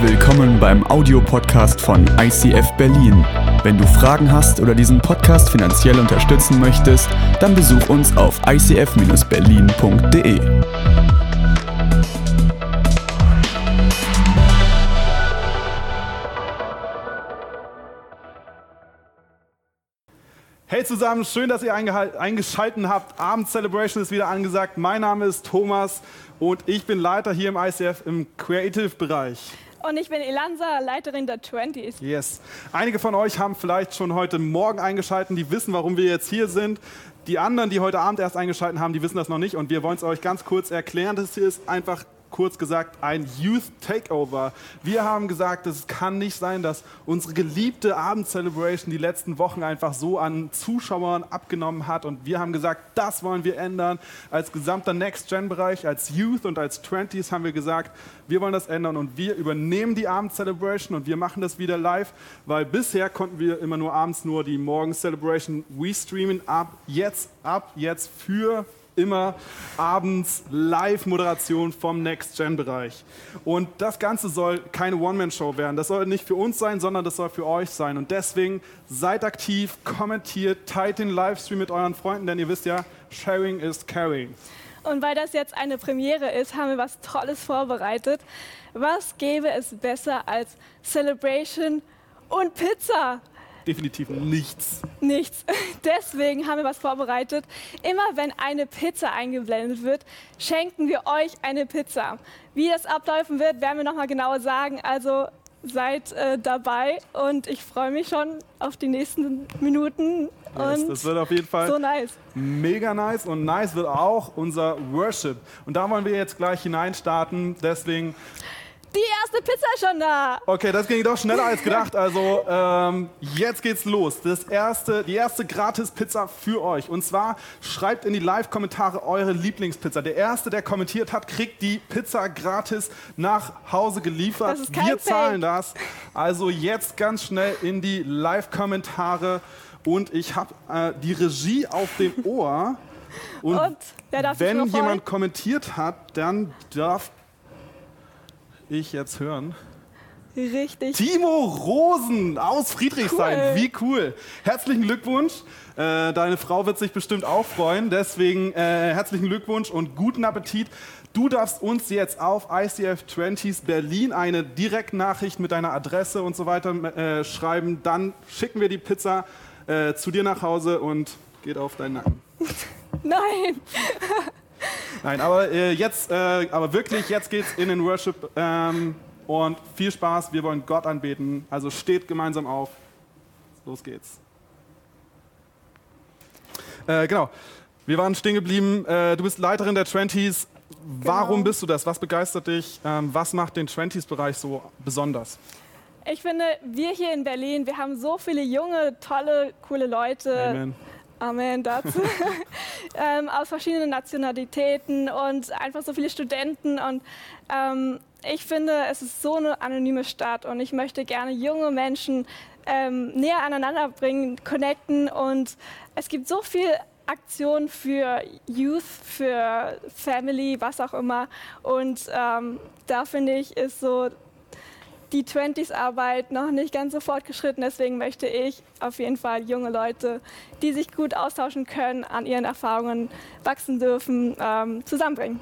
Willkommen beim Audiopodcast von ICF Berlin. Wenn du Fragen hast oder diesen Podcast finanziell unterstützen möchtest, dann besuch uns auf icf-berlin.de. Hey zusammen, schön, dass ihr eingeschaltet habt. Abend Celebration ist wieder angesagt. Mein Name ist Thomas und ich bin Leiter hier im ICF im Creative-Bereich. Und ich bin Elansa, Leiterin der 20s. Yes. Einige von euch haben vielleicht schon heute Morgen eingeschaltet, die wissen, warum wir jetzt hier sind. Die anderen, die heute Abend erst eingeschaltet haben, die wissen das noch nicht und wir wollen es euch ganz kurz erklären. Das hier ist einfach kurz gesagt ein Youth Takeover. Wir haben gesagt, es kann nicht sein, dass unsere geliebte Abend-Celebration die letzten Wochen einfach so an Zuschauern abgenommen hat. Und wir haben gesagt, das wollen wir ändern. Als gesamter Next-Gen-Bereich, als Youth und als 20s haben wir gesagt, wir wollen das ändern und wir übernehmen die Abend-Celebration und wir machen das wieder live, weil bisher konnten wir immer nur abends nur die Morgen-Celebration restreamen. Ab jetzt, ab jetzt für immer abends Live-Moderation vom Next-Gen-Bereich. Und das Ganze soll keine One-Man-Show werden. Das soll nicht für uns sein, sondern das soll für euch sein. Und deswegen seid aktiv, kommentiert, teilt den Livestream mit euren Freunden, denn ihr wisst ja, Sharing is Caring. Und weil das jetzt eine Premiere ist, haben wir was Tolles vorbereitet. Was gäbe es besser als Celebration und Pizza? Definitiv nichts. Nichts. Deswegen haben wir was vorbereitet. Immer wenn eine Pizza eingeblendet wird, schenken wir euch eine Pizza. Wie das ablaufen wird, werden wir nochmal genauer sagen. Also seid äh, dabei und ich freue mich schon auf die nächsten Minuten. Yes, das wird auf jeden Fall so nice. mega nice und nice wird auch unser Worship. Und da wollen wir jetzt gleich hineinstarten. Deswegen die erste Pizza ist schon da. Okay, das ging doch schneller als gedacht. Also ähm, jetzt geht's los. Das erste, die erste Gratis-Pizza für euch. Und zwar schreibt in die Live-Kommentare eure Lieblingspizza. Der erste, der kommentiert hat, kriegt die Pizza gratis nach Hause geliefert. Das ist kein Wir zahlen Fake. das. Also jetzt ganz schnell in die Live-Kommentare. Und ich habe äh, die Regie auf dem Ohr. Und, Und wenn jemand kommentiert hat, dann darf ich jetzt hören. Richtig. Timo Rosen aus Friedrichshain. Cool. Wie cool. Herzlichen Glückwunsch. Äh, deine Frau wird sich bestimmt auch freuen. Deswegen äh, herzlichen Glückwunsch und guten Appetit. Du darfst uns jetzt auf ICF 20s Berlin eine Direktnachricht mit deiner Adresse und so weiter äh, schreiben. Dann schicken wir die Pizza äh, zu dir nach Hause und geht auf deinen Nacken. Nein. Nein, aber äh, jetzt, äh, aber wirklich, jetzt geht's in den Worship ähm, und viel Spaß. Wir wollen Gott anbeten. Also steht gemeinsam auf. Los geht's. Äh, genau. Wir waren stehen geblieben. Äh, du bist Leiterin der 20s. Warum Genau. bist du das? Was begeistert dich? Ähm, was macht den 20s-Bereich so besonders? Ich finde, wir hier in Berlin, wir haben so viele junge, tolle, coole Leute. Amen. Amen dazu. ähm, aus verschiedenen Nationalitäten und einfach so viele Studenten. Und ähm, ich finde, es ist so eine anonyme Stadt und ich möchte gerne junge Menschen ähm, näher aneinander bringen, connecten. Und es gibt so viel Aktionen für Youth, für Family, was auch immer. Und ähm, da finde ich, ist so die 20s-Arbeit noch nicht ganz so fortgeschritten. Deswegen möchte ich auf jeden Fall junge Leute, die sich gut austauschen können, an ihren Erfahrungen wachsen dürfen, ähm, zusammenbringen.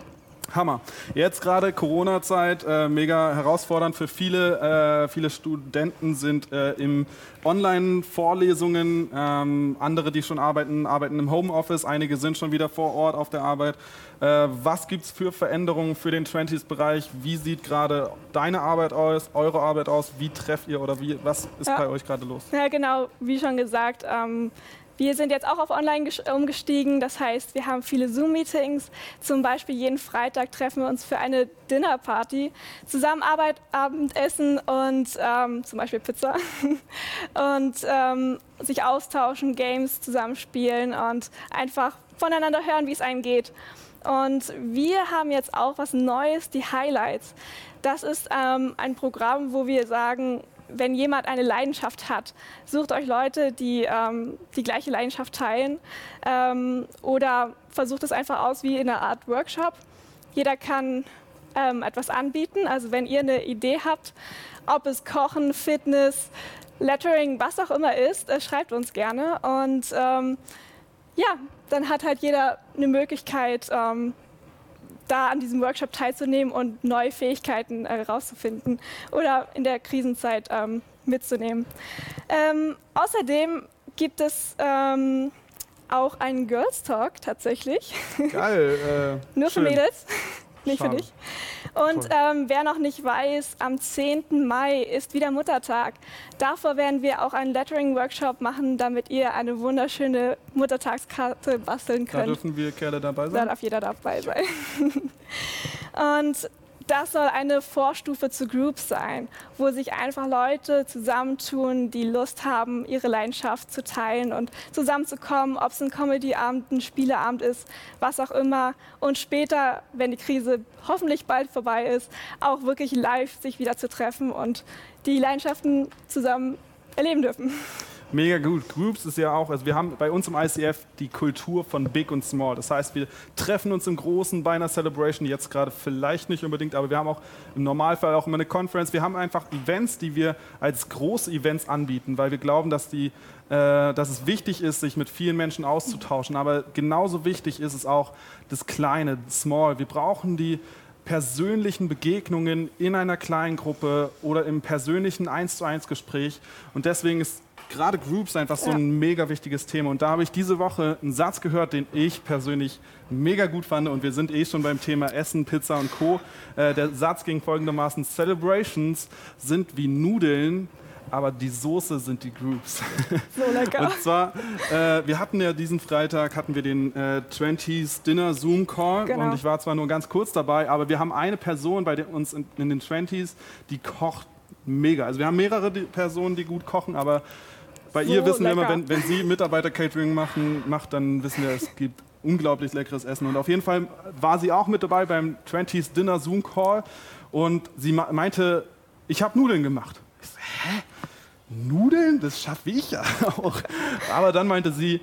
Hammer. Jetzt gerade Corona-Zeit, äh, mega herausfordernd für viele. Äh, viele Studenten sind äh, im Online-Vorlesungen. Ähm, andere, die schon arbeiten, arbeiten im Homeoffice. Einige sind schon wieder vor Ort auf der Arbeit. Äh, was gibt es für Veränderungen für den 20s-Bereich? Wie sieht gerade deine Arbeit aus, eure Arbeit aus? Wie trefft ihr oder wie, was ist Ja. bei euch gerade los? Ja, genau, wie schon gesagt, ähm, wir sind jetzt auch auf Online umgestiegen. Das heißt, wir haben viele Zoom-Meetings. Zum Beispiel jeden Freitag treffen wir uns für eine Dinnerparty, zusammen Arbeit, Abendessen und ähm, zum Beispiel Pizza. und ähm, sich austauschen, Games zusammenspielen und einfach voneinander hören, wie es einem geht. Und wir haben jetzt auch was Neues, die Highlights. Das ist ähm, ein Programm, wo wir sagen, wenn jemand eine Leidenschaft hat, sucht euch Leute, die ähm, die gleiche Leidenschaft teilen ähm, oder versucht es einfach aus wie in einer Art Workshop. Jeder kann ähm, etwas anbieten. Also wenn ihr eine Idee habt, ob es Kochen, Fitness, Lettering, was auch immer ist, äh, schreibt uns gerne. Und ähm, ja, dann hat halt jeder eine Möglichkeit, ähm, da an diesem Workshop teilzunehmen und neue Fähigkeiten herauszufinden äh, oder in der Krisenzeit ähm, mitzunehmen. Ähm, außerdem gibt es ähm, auch einen Girls Talk tatsächlich. Geil. Äh, Nur für Mädels, nicht Schade. für dich. Und ähm, wer noch nicht weiß, am 10. Mai ist wieder Muttertag. Davor werden wir auch einen Lettering-Workshop machen, damit ihr eine wunderschöne Muttertagskarte basteln könnt. Da dürfen wir Kerle dabei sein? Da darf jeder dabei sein. Und das soll eine Vorstufe zu Groups sein, wo sich einfach Leute zusammentun, die Lust haben, ihre Leidenschaft zu teilen und zusammenzukommen, ob es ein Comedyabend, ein Spieleabend ist, was auch immer. Und später, wenn die Krise hoffentlich bald vorbei ist, auch wirklich live sich wieder zu treffen und die Leidenschaften zusammen erleben dürfen. Mega gut. Groups ist ja auch, also wir haben bei uns im ICF die Kultur von Big und Small. Das heißt, wir treffen uns im Großen bei einer Celebration, jetzt gerade vielleicht nicht unbedingt, aber wir haben auch im Normalfall auch immer eine Conference. Wir haben einfach Events, die wir als große Events anbieten, weil wir glauben, dass, die, äh, dass es wichtig ist, sich mit vielen Menschen auszutauschen. Aber genauso wichtig ist es auch das Kleine, Small. Wir brauchen die persönlichen Begegnungen in einer kleinen Gruppe oder im persönlichen 1 zu 1 Gespräch. Und deswegen ist gerade Groups einfach so ein mega wichtiges Thema. Und da habe ich diese Woche einen Satz gehört, den ich persönlich mega gut fand. Und wir sind eh schon beim Thema Essen, Pizza und Co. Äh, der Satz ging folgendermaßen: Celebrations sind wie Nudeln. Aber die Soße sind die Groups. So lecker. Und zwar, äh, wir hatten ja diesen Freitag hatten wir den äh, 20s Dinner Zoom Call genau. und ich war zwar nur ganz kurz dabei, aber wir haben eine Person bei uns in, in den 20s, die kocht mega. Also wir haben mehrere Personen, die gut kochen, aber bei so ihr wissen lecker. wir immer, wenn, wenn sie Mitarbeiter-Catering machen, macht, dann wissen wir, es gibt unglaublich leckeres Essen. Und auf jeden Fall war sie auch mit dabei beim 20s Dinner Zoom Call und sie meinte, ich habe Nudeln gemacht. Ich so, hä? Nudeln? Das schaffe ich ja auch. Aber dann meinte sie,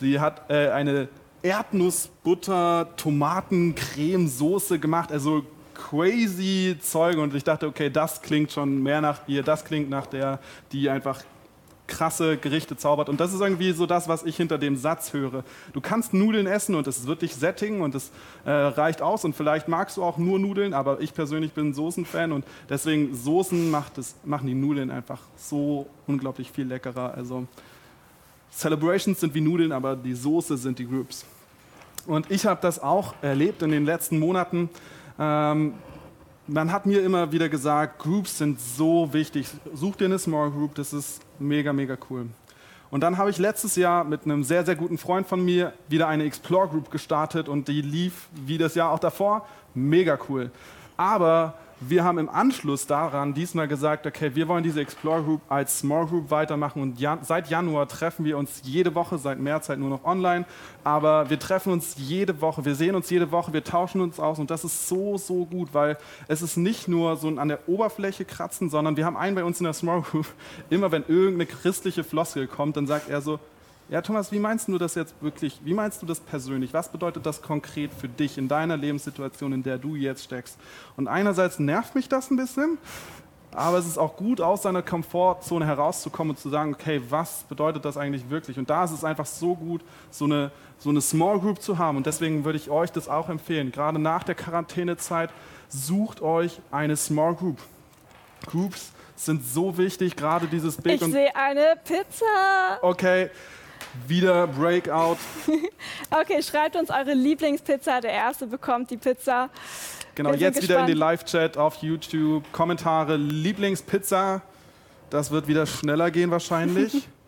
sie hat äh, eine Erdnussbutter, Tomaten, Creme, Soße gemacht, also crazy Zeug und ich dachte, okay, das klingt schon mehr nach ihr, das klingt nach der, die einfach krasse Gerichte zaubert. Und das ist irgendwie so das, was ich hinter dem Satz höre. Du kannst Nudeln essen und es wird dich sättigen und es äh, reicht aus. Und vielleicht magst du auch nur Nudeln, aber ich persönlich bin Soßenfan und deswegen Soßen macht es, machen die Nudeln einfach so unglaublich viel leckerer. Also Celebrations sind wie Nudeln, aber die Soße sind die Groups. Und ich habe das auch erlebt in den letzten Monaten. Ähm, man hat mir immer wieder gesagt, Groups sind so wichtig. Such dir eine Small Group, das ist mega, mega cool. Und dann habe ich letztes Jahr mit einem sehr, sehr guten Freund von mir wieder eine Explore Group gestartet und die lief wie das Jahr auch davor. Mega cool. Aber wir haben im Anschluss daran diesmal gesagt, okay, wir wollen diese Explore Group als Small Group weitermachen und ja, seit Januar treffen wir uns jede Woche, seit März halt nur noch online, aber wir treffen uns jede Woche, wir sehen uns jede Woche, wir tauschen uns aus und das ist so, so gut, weil es ist nicht nur so an der Oberfläche kratzen, sondern wir haben einen bei uns in der Small Group, immer wenn irgendeine christliche Floskel kommt, dann sagt er so, ja, Thomas, wie meinst du das jetzt wirklich? Wie meinst du das persönlich? Was bedeutet das konkret für dich in deiner Lebenssituation, in der du jetzt steckst? Und einerseits nervt mich das ein bisschen, aber es ist auch gut, aus seiner Komfortzone herauszukommen und zu sagen, okay, was bedeutet das eigentlich wirklich? Und da ist es einfach so gut, so eine, so eine Small Group zu haben. Und deswegen würde ich euch das auch empfehlen. Gerade nach der Quarantänezeit, sucht euch eine Small Group. Groups sind so wichtig, gerade dieses Big. Ich sehe eine Pizza. Okay, wieder Breakout. okay, schreibt uns eure Lieblingspizza. Der Erste bekommt die Pizza. Genau, jetzt gespannt. wieder in den Live-Chat auf YouTube. Kommentare, Lieblingspizza. Das wird wieder schneller gehen wahrscheinlich.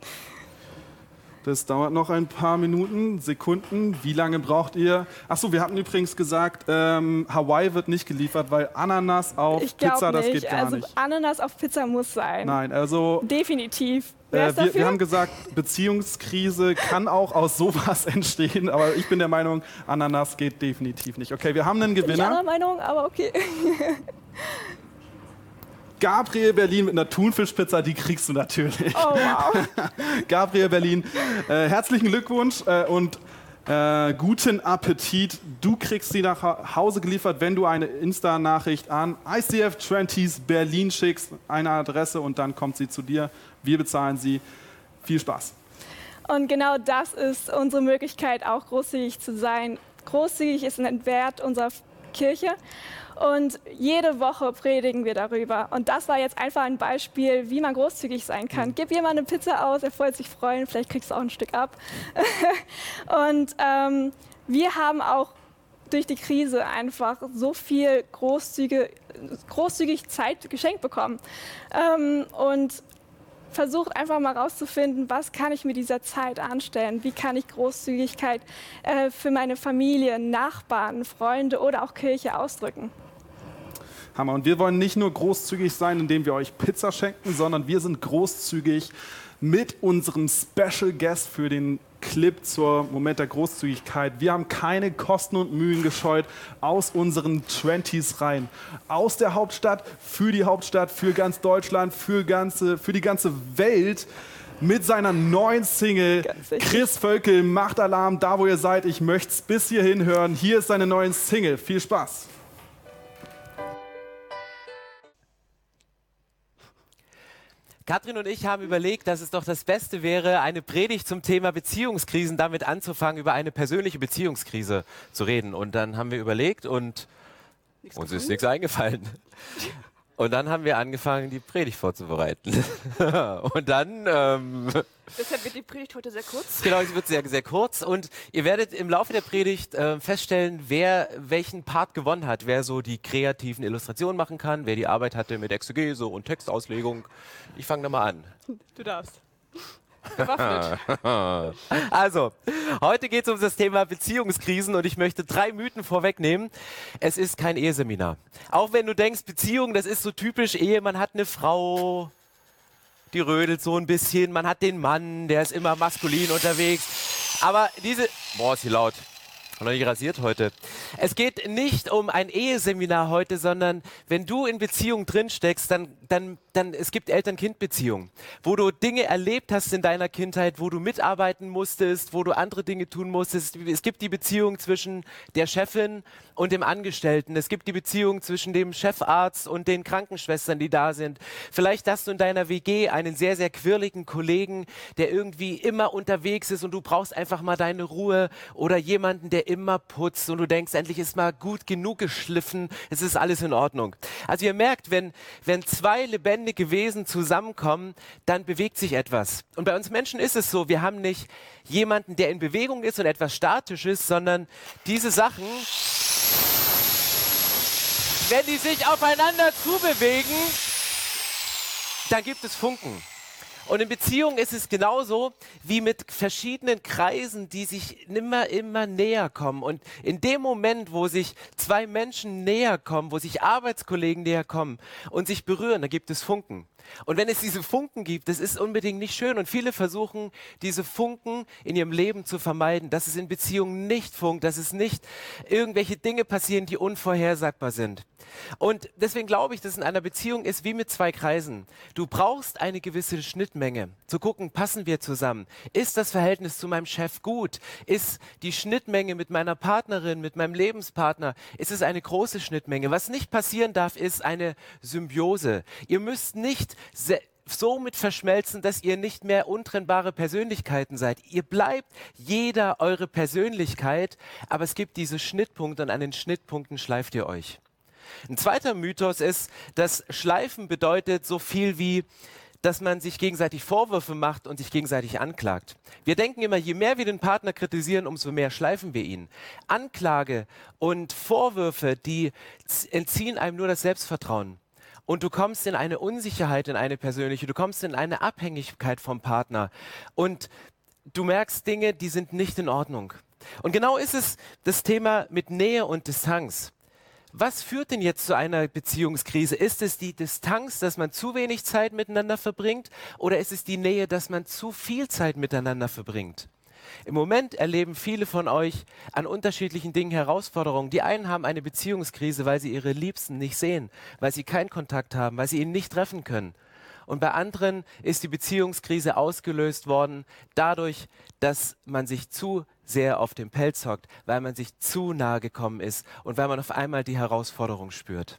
Das dauert noch ein paar Minuten, Sekunden. Wie lange braucht ihr? Achso, wir hatten übrigens gesagt, ähm, Hawaii wird nicht geliefert, weil Ananas auf Pizza, nicht. das geht gar also, nicht. Ananas auf Pizza muss sein. Nein, also. Definitiv. Äh, wir, wir, haben gesagt, Beziehungskrise kann auch aus sowas entstehen, aber ich bin der Meinung, Ananas geht definitiv nicht. Okay, wir haben einen Gewinner. Ich bin anderer Meinung, aber okay. Gabriel Berlin mit einer Thunfischpizza, die kriegst du natürlich. Oh wow. Gabriel Berlin, äh, herzlichen Glückwunsch äh, und Äh, guten Appetit. Du kriegst sie nach Hause geliefert, wenn du eine Insta-Nachricht an ICF 20s Berlin schickst, eine Adresse und dann kommt sie zu dir. Wir bezahlen sie. Viel Spaß. Und genau das ist unsere Möglichkeit, auch großzügig zu sein. Großzügig ist ein Wert unserer Kirche. Und jede Woche predigen wir darüber. Und das war jetzt einfach ein Beispiel, wie man großzügig sein kann. Mhm. Gib jemand eine Pizza aus, er freut sich freuen, vielleicht kriegst du auch ein Stück ab. und ähm, wir haben auch durch die Krise einfach so viel großzügige, großzügig Zeit geschenkt bekommen. Ähm, und versucht einfach mal rauszufinden, was kann ich mit dieser Zeit anstellen? Wie kann ich Großzügigkeit äh, für meine Familie, Nachbarn, Freunde oder auch Kirche ausdrücken? Hammer. Und wir wollen nicht nur großzügig sein, indem wir euch Pizza schenken, sondern wir sind großzügig mit unserem Special Guest für den Clip zur Moment der Großzügigkeit. Wir haben keine Kosten und Mühen gescheut aus unseren 20s rein. Aus der Hauptstadt, für die Hauptstadt, für ganz Deutschland, für, ganze, für die ganze Welt mit seiner neuen Single. Chris Völkel macht Alarm, da wo ihr seid. Ich möchte es bis hierhin hören. Hier ist seine neue Single. Viel Spaß. Katrin und ich haben überlegt, dass es doch das Beste wäre, eine Predigt zum Thema Beziehungskrisen damit anzufangen, über eine persönliche Beziehungskrise zu reden. Und dann haben wir überlegt und nichts uns ist nichts eingefallen. Und dann haben wir angefangen, die Predigt vorzubereiten. und dann. Ähm, Deshalb wird die Predigt heute sehr kurz. Genau, sie wird sehr, sehr kurz. Und ihr werdet im Laufe der Predigt äh, feststellen, wer welchen Part gewonnen hat. Wer so die kreativen Illustrationen machen kann, wer die Arbeit hatte mit Exegese und Textauslegung. Ich fange da mal an. Du darfst. Bewaffnet. also, heute geht es um das Thema Beziehungskrisen und ich möchte drei Mythen vorwegnehmen. Es ist kein Eheseminar. Auch wenn du denkst, Beziehung, das ist so typisch Ehe, man hat eine Frau, die rödelt so ein bisschen, man hat den Mann, der ist immer maskulin unterwegs. Aber diese, boah, ist hier laut. Noch nicht rasiert heute. Es geht nicht um ein Eheseminar heute, sondern wenn du in Beziehung drin steckst, dann, dann, dann es gibt Eltern-Kind-Beziehungen, wo du Dinge erlebt hast in deiner Kindheit, wo du mitarbeiten musstest, wo du andere Dinge tun musstest. Es gibt die Beziehung zwischen der Chefin und dem Angestellten. Es gibt die Beziehung zwischen dem Chefarzt und den Krankenschwestern, die da sind. Vielleicht hast du in deiner WG einen sehr, sehr quirligen Kollegen, der irgendwie immer unterwegs ist und du brauchst einfach mal deine Ruhe oder jemanden, der immer putzt und du denkst, endlich ist mal gut genug geschliffen, es ist alles in Ordnung. Also ihr merkt, wenn, wenn zwei lebendige Wesen zusammenkommen, dann bewegt sich etwas. Und bei uns Menschen ist es so, wir haben nicht jemanden, der in Bewegung ist und etwas statisch ist, sondern diese Sachen, wenn die sich aufeinander zubewegen, dann gibt es Funken. Und in Beziehungen ist es genauso wie mit verschiedenen Kreisen, die sich immer, immer näher kommen. Und in dem Moment, wo sich zwei Menschen näher kommen, wo sich Arbeitskollegen näher kommen und sich berühren, da gibt es Funken. Und wenn es diese Funken gibt, das ist unbedingt nicht schön. Und viele versuchen, diese Funken in ihrem Leben zu vermeiden, dass es in Beziehungen nicht funkt, dass es nicht irgendwelche Dinge passieren, die unvorhersagbar sind. Und deswegen glaube ich, dass in einer Beziehung ist wie mit zwei Kreisen. Du brauchst eine gewisse Schnittmenge, zu gucken, passen wir zusammen? Ist das Verhältnis zu meinem Chef gut? Ist die Schnittmenge mit meiner Partnerin, mit meinem Lebenspartner, ist es eine große Schnittmenge? Was nicht passieren darf, ist eine Symbiose. Ihr müsst nicht so mit verschmelzen, dass ihr nicht mehr untrennbare Persönlichkeiten seid. Ihr bleibt jeder eure Persönlichkeit, aber es gibt diese Schnittpunkte und an den Schnittpunkten schleift ihr euch. Ein zweiter Mythos ist, dass Schleifen bedeutet so viel wie, dass man sich gegenseitig Vorwürfe macht und sich gegenseitig anklagt. Wir denken immer, je mehr wir den Partner kritisieren, umso mehr schleifen wir ihn. Anklage und Vorwürfe, die entziehen einem nur das Selbstvertrauen und du kommst in eine Unsicherheit, in eine persönliche, du kommst in eine Abhängigkeit vom Partner und du merkst Dinge, die sind nicht in Ordnung. Und genau ist es das Thema mit Nähe und Distanz. Was führt denn jetzt zu einer Beziehungskrise? Ist es die Distanz, dass man zu wenig Zeit miteinander verbringt oder ist es die Nähe, dass man zu viel Zeit miteinander verbringt? Im Moment erleben viele von euch an unterschiedlichen Dingen Herausforderungen. Die einen haben eine Beziehungskrise, weil sie ihre Liebsten nicht sehen, weil sie keinen Kontakt haben, weil sie ihn nicht treffen können. Und bei anderen ist die Beziehungskrise ausgelöst worden dadurch, dass man sich zu sehr auf dem Pelz hockt, weil man sich zu nahe gekommen ist und weil man auf einmal die Herausforderung spürt.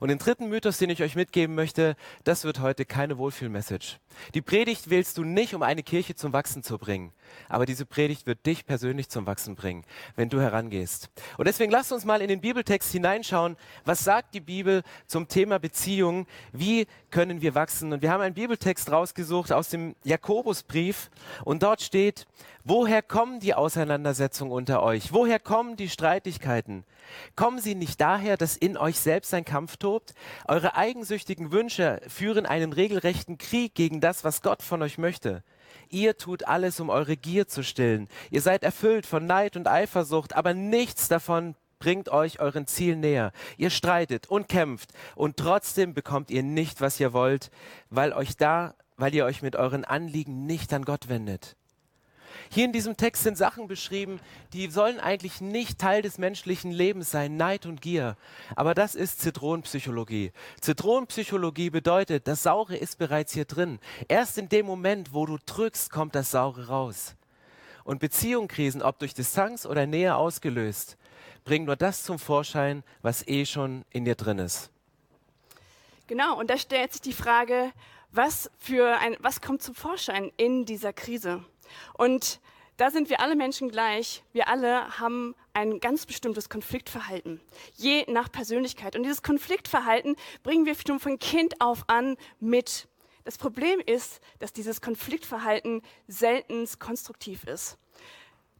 Und den dritten Mythos, den ich euch mitgeben möchte, das wird heute keine Wohlfühlmessage. Die Predigt wählst du nicht, um eine Kirche zum Wachsen zu bringen. Aber diese Predigt wird dich persönlich zum Wachsen bringen, wenn du herangehst. Und deswegen lasst uns mal in den Bibeltext hineinschauen. Was sagt die Bibel zum Thema Beziehung? Wie können wir wachsen? Und wir haben einen Bibeltext rausgesucht aus dem Jakobusbrief. Und dort steht, woher kommen die Auseinandersetzungen unter euch? Woher kommen die Streitigkeiten? Kommen sie nicht daher, dass in euch selbst ein Kampf tobt? Eure eigensüchtigen Wünsche führen einen regelrechten Krieg gegen das, was Gott von euch möchte. Ihr tut alles, um eure Gier zu stillen. Ihr seid erfüllt von Neid und Eifersucht, aber nichts davon bringt euch euren Ziel näher. Ihr streitet und kämpft und trotzdem bekommt ihr nicht, was ihr wollt, weil euch da, weil ihr euch mit euren Anliegen nicht an Gott wendet. Hier in diesem Text sind Sachen beschrieben, die sollen eigentlich nicht Teil des menschlichen Lebens sein, Neid und Gier. Aber das ist Zitronenpsychologie. Zitronenpsychologie bedeutet, das Saure ist bereits hier drin. Erst in dem Moment, wo du drückst, kommt das Saure raus. Und Beziehungskrisen, ob durch Distanz oder Nähe ausgelöst, bringen nur das zum Vorschein, was eh schon in dir drin ist. Genau, und da stellt sich die Frage, was, für ein, was kommt zum Vorschein in dieser Krise? Und da sind wir alle Menschen gleich. Wir alle haben ein ganz bestimmtes Konfliktverhalten, je nach Persönlichkeit. Und dieses Konfliktverhalten bringen wir schon von Kind auf an mit. Das Problem ist, dass dieses Konfliktverhalten selten konstruktiv ist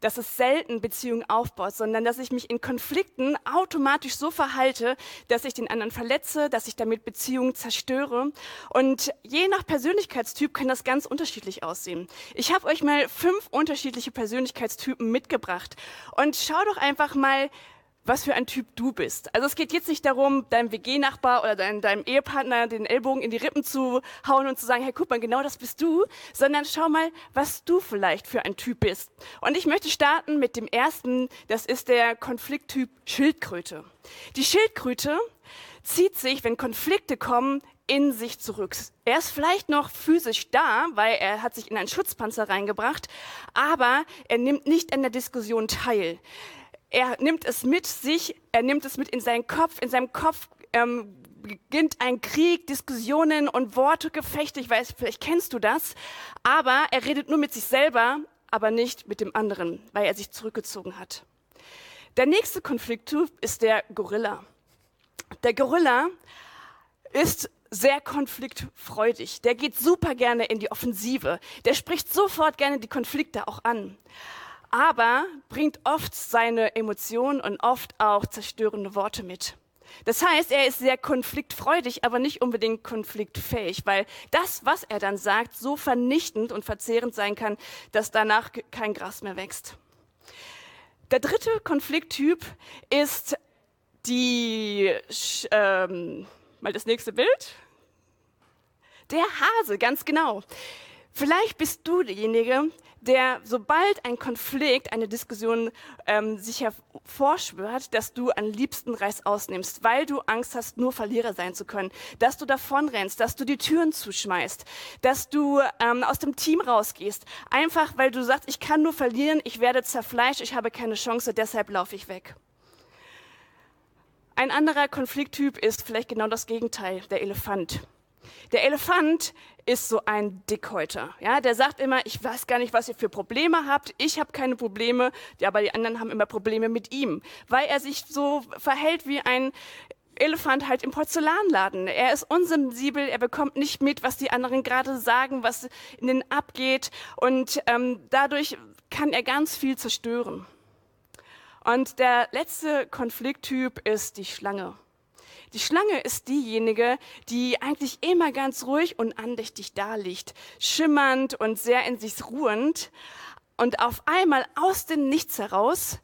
dass es selten Beziehungen aufbaut, sondern dass ich mich in Konflikten automatisch so verhalte, dass ich den anderen verletze, dass ich damit Beziehungen zerstöre. Und je nach Persönlichkeitstyp kann das ganz unterschiedlich aussehen. Ich habe euch mal fünf unterschiedliche Persönlichkeitstypen mitgebracht. Und schau doch einfach mal, was für ein Typ du bist. Also es geht jetzt nicht darum, deinem WG-Nachbar oder dein, deinem Ehepartner den Ellbogen in die Rippen zu hauen und zu sagen, hey, guck mal, genau das bist du, sondern schau mal, was du vielleicht für ein Typ bist. Und ich möchte starten mit dem ersten, das ist der Konflikttyp Schildkröte. Die Schildkröte zieht sich, wenn Konflikte kommen, in sich zurück. Er ist vielleicht noch physisch da, weil er hat sich in einen Schutzpanzer reingebracht, aber er nimmt nicht an der Diskussion teil er nimmt es mit sich, er nimmt es mit in seinen Kopf, in seinem Kopf ähm, beginnt ein Krieg, Diskussionen und Worte, Gefechte, ich weiß, vielleicht kennst du das, aber er redet nur mit sich selber, aber nicht mit dem anderen, weil er sich zurückgezogen hat. Der nächste Konflikttyp ist der Gorilla. Der Gorilla ist sehr konfliktfreudig. Der geht super gerne in die Offensive. Der spricht sofort gerne die Konflikte auch an aber bringt oft seine Emotionen und oft auch zerstörende Worte mit. Das heißt, er ist sehr konfliktfreudig, aber nicht unbedingt konfliktfähig, weil das, was er dann sagt, so vernichtend und verzehrend sein kann, dass danach kein Gras mehr wächst. Der dritte Konflikttyp ist die, ähm, mal das nächste Bild. Der Hase, ganz genau. Vielleicht bist du derjenige, der, sobald ein Konflikt, eine Diskussion ähm, sich hervorschwört, dass du am liebsten Reiß ausnimmst, weil du Angst hast, nur Verlierer sein zu können, dass du davonrennst, dass du die Türen zuschmeißt, dass du ähm, aus dem Team rausgehst, einfach weil du sagst, ich kann nur verlieren, ich werde zerfleischt, ich habe keine Chance, deshalb laufe ich weg. Ein anderer Konflikttyp ist vielleicht genau das Gegenteil, der Elefant. Der Elefant ist so ein Dickhäuter. Ja, der sagt immer, ich weiß gar nicht, was ihr für Probleme habt. Ich habe keine Probleme, aber die anderen haben immer Probleme mit ihm, weil er sich so verhält wie ein Elefant halt im Porzellanladen. Er ist unsensibel, er bekommt nicht mit, was die anderen gerade sagen, was in den abgeht und ähm, dadurch kann er ganz viel zerstören. Und der letzte Konflikttyp ist die Schlange. Die Schlange ist diejenige, die eigentlich immer ganz ruhig und andächtig da liegt, schimmernd und sehr in sich ruhend. Und auf einmal aus dem Nichts heraus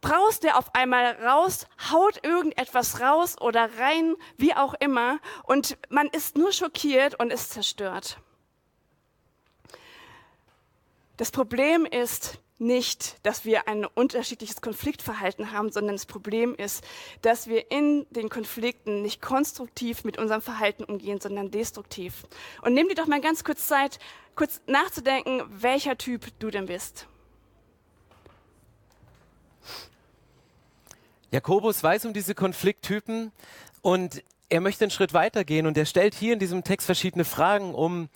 braust er auf einmal raus, haut irgendetwas raus oder rein, wie auch immer, und man ist nur schockiert und ist zerstört. Das Problem ist, nicht, dass wir ein unterschiedliches Konfliktverhalten haben, sondern das Problem ist, dass wir in den Konflikten nicht konstruktiv mit unserem Verhalten umgehen, sondern destruktiv. Und nimm dir doch mal ganz kurz Zeit, kurz nachzudenken, welcher Typ du denn bist. Jakobus weiß um diese Konflikttypen und er möchte einen Schritt weiter gehen und er stellt hier in diesem Text verschiedene Fragen, um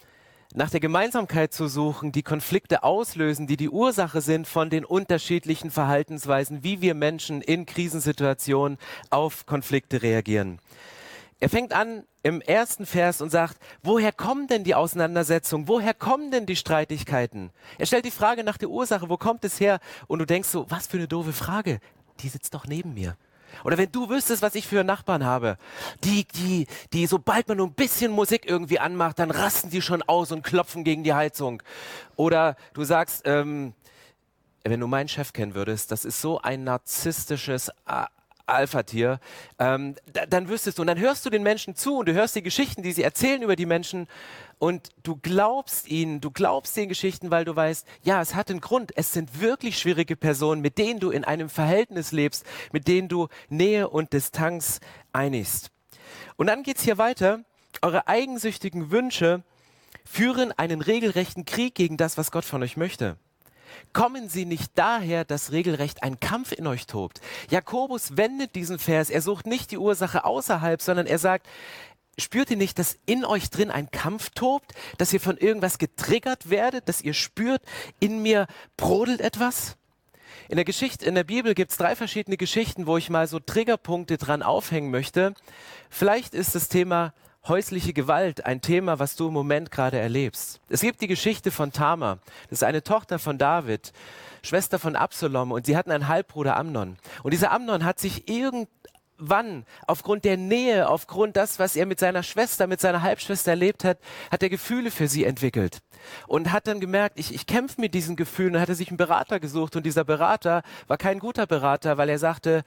nach der Gemeinsamkeit zu suchen, die Konflikte auslösen, die die Ursache sind von den unterschiedlichen Verhaltensweisen, wie wir Menschen in Krisensituationen auf Konflikte reagieren. Er fängt an im ersten Vers und sagt, woher kommen denn die Auseinandersetzungen? Woher kommen denn die Streitigkeiten? Er stellt die Frage nach der Ursache, wo kommt es her? Und du denkst so, was für eine doofe Frage. Die sitzt doch neben mir. Oder wenn du wüsstest, was ich für Nachbarn habe, die, die, die, sobald man nur ein bisschen Musik irgendwie anmacht, dann rasten die schon aus und klopfen gegen die Heizung. Oder du sagst, ähm, wenn du meinen Chef kennen würdest, das ist so ein narzisstisches Alpha-Tier, ähm, da, dann wüsstest du, und dann hörst du den Menschen zu und du hörst die Geschichten, die sie erzählen über die Menschen und du glaubst ihnen, du glaubst den Geschichten, weil du weißt, ja, es hat einen Grund. Es sind wirklich schwierige Personen, mit denen du in einem Verhältnis lebst, mit denen du Nähe und Distanz einigst. Und dann geht's hier weiter. Eure eigensüchtigen Wünsche führen einen regelrechten Krieg gegen das, was Gott von euch möchte. Kommen sie nicht daher, dass regelrecht ein Kampf in euch tobt? Jakobus wendet diesen Vers. Er sucht nicht die Ursache außerhalb, sondern er sagt, spürt ihr nicht, dass in euch drin ein Kampf tobt, dass ihr von irgendwas getriggert werdet, dass ihr spürt, in mir brodelt etwas? In der Geschichte, in der Bibel gibt es drei verschiedene Geschichten, wo ich mal so Triggerpunkte dran aufhängen möchte. Vielleicht ist das Thema häusliche Gewalt ein Thema, was du im Moment gerade erlebst. Es gibt die Geschichte von Tama. Das ist eine Tochter von David, Schwester von Absalom und sie hatten einen Halbbruder Amnon. Und dieser Amnon hat sich irgendwann aufgrund der Nähe, aufgrund das, was er mit seiner Schwester, mit seiner Halbschwester erlebt hat, hat er Gefühle für sie entwickelt und hat dann gemerkt, ich, ich kämpfe mit diesen Gefühlen und hatte sich einen Berater gesucht und dieser Berater war kein guter Berater, weil er sagte,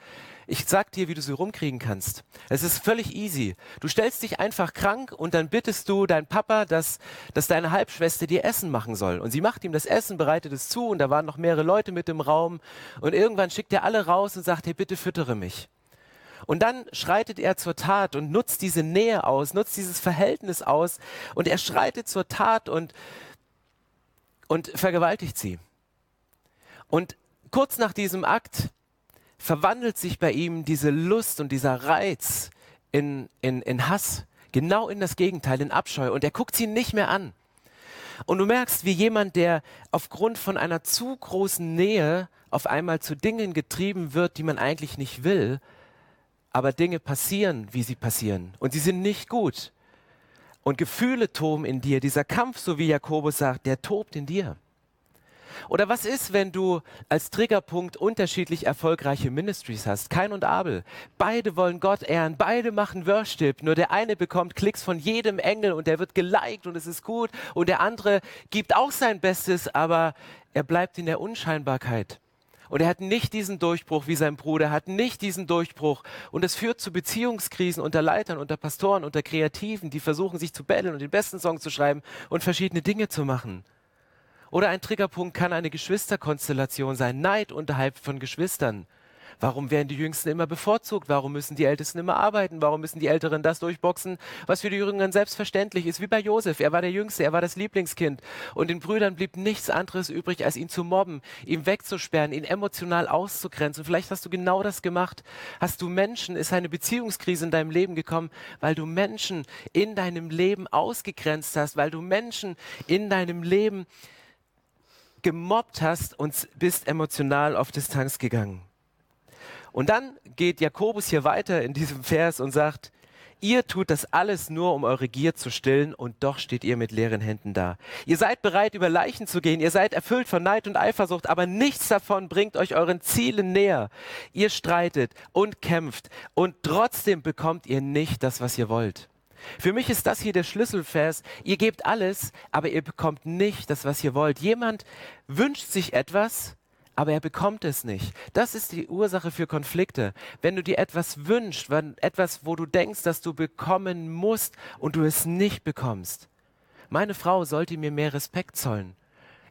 ich sag dir, wie du sie rumkriegen kannst. Es ist völlig easy. Du stellst dich einfach krank und dann bittest du deinen Papa, dass, dass deine Halbschwester dir Essen machen soll. Und sie macht ihm das Essen, bereitet es zu und da waren noch mehrere Leute mit im Raum und irgendwann schickt er alle raus und sagt, hey, bitte füttere mich. Und dann schreitet er zur Tat und nutzt diese Nähe aus, nutzt dieses Verhältnis aus und er schreitet zur Tat und und vergewaltigt sie. Und kurz nach diesem Akt verwandelt sich bei ihm diese Lust und dieser Reiz in, in, in Hass, genau in das Gegenteil, in Abscheu. Und er guckt sie nicht mehr an. Und du merkst, wie jemand, der aufgrund von einer zu großen Nähe auf einmal zu Dingen getrieben wird, die man eigentlich nicht will, aber Dinge passieren, wie sie passieren. Und sie sind nicht gut und Gefühle toben in dir. Dieser Kampf, so wie Jakobus sagt, der tobt in dir. Oder was ist, wenn du als Triggerpunkt unterschiedlich erfolgreiche Ministries hast? Kain und Abel. Beide wollen Gott ehren, beide machen Worship. Nur der eine bekommt Klicks von jedem Engel und der wird geliked und es ist gut. Und der andere gibt auch sein Bestes, aber er bleibt in der Unscheinbarkeit. Und er hat nicht diesen Durchbruch wie sein Bruder, hat nicht diesen Durchbruch. Und es führt zu Beziehungskrisen unter Leitern, unter Pastoren, unter Kreativen, die versuchen, sich zu betteln und den besten Song zu schreiben und verschiedene Dinge zu machen. Oder ein Triggerpunkt kann eine Geschwisterkonstellation sein, Neid unterhalb von Geschwistern. Warum werden die Jüngsten immer bevorzugt? Warum müssen die Ältesten immer arbeiten? Warum müssen die Älteren das durchboxen, was für die Jüngeren selbstverständlich ist? Wie bei Josef. Er war der Jüngste, er war das Lieblingskind. Und den Brüdern blieb nichts anderes übrig, als ihn zu mobben, ihn wegzusperren, ihn emotional auszugrenzen. Vielleicht hast du genau das gemacht. Hast du Menschen, ist eine Beziehungskrise in deinem Leben gekommen, weil du Menschen in deinem Leben ausgegrenzt hast, weil du Menschen in deinem Leben gemobbt hast und bist emotional auf Distanz gegangen. Und dann geht Jakobus hier weiter in diesem Vers und sagt, Ihr tut das alles nur, um eure Gier zu stillen, und doch steht ihr mit leeren Händen da. Ihr seid bereit, über Leichen zu gehen, ihr seid erfüllt von Neid und Eifersucht, aber nichts davon bringt euch euren Zielen näher. Ihr streitet und kämpft, und trotzdem bekommt ihr nicht das, was ihr wollt. Für mich ist das hier der Schlüsselvers. Ihr gebt alles, aber ihr bekommt nicht das, was ihr wollt. Jemand wünscht sich etwas, aber er bekommt es nicht. Das ist die Ursache für Konflikte. Wenn du dir etwas wünschst, wenn etwas, wo du denkst, dass du bekommen musst und du es nicht bekommst. Meine Frau sollte mir mehr Respekt zollen.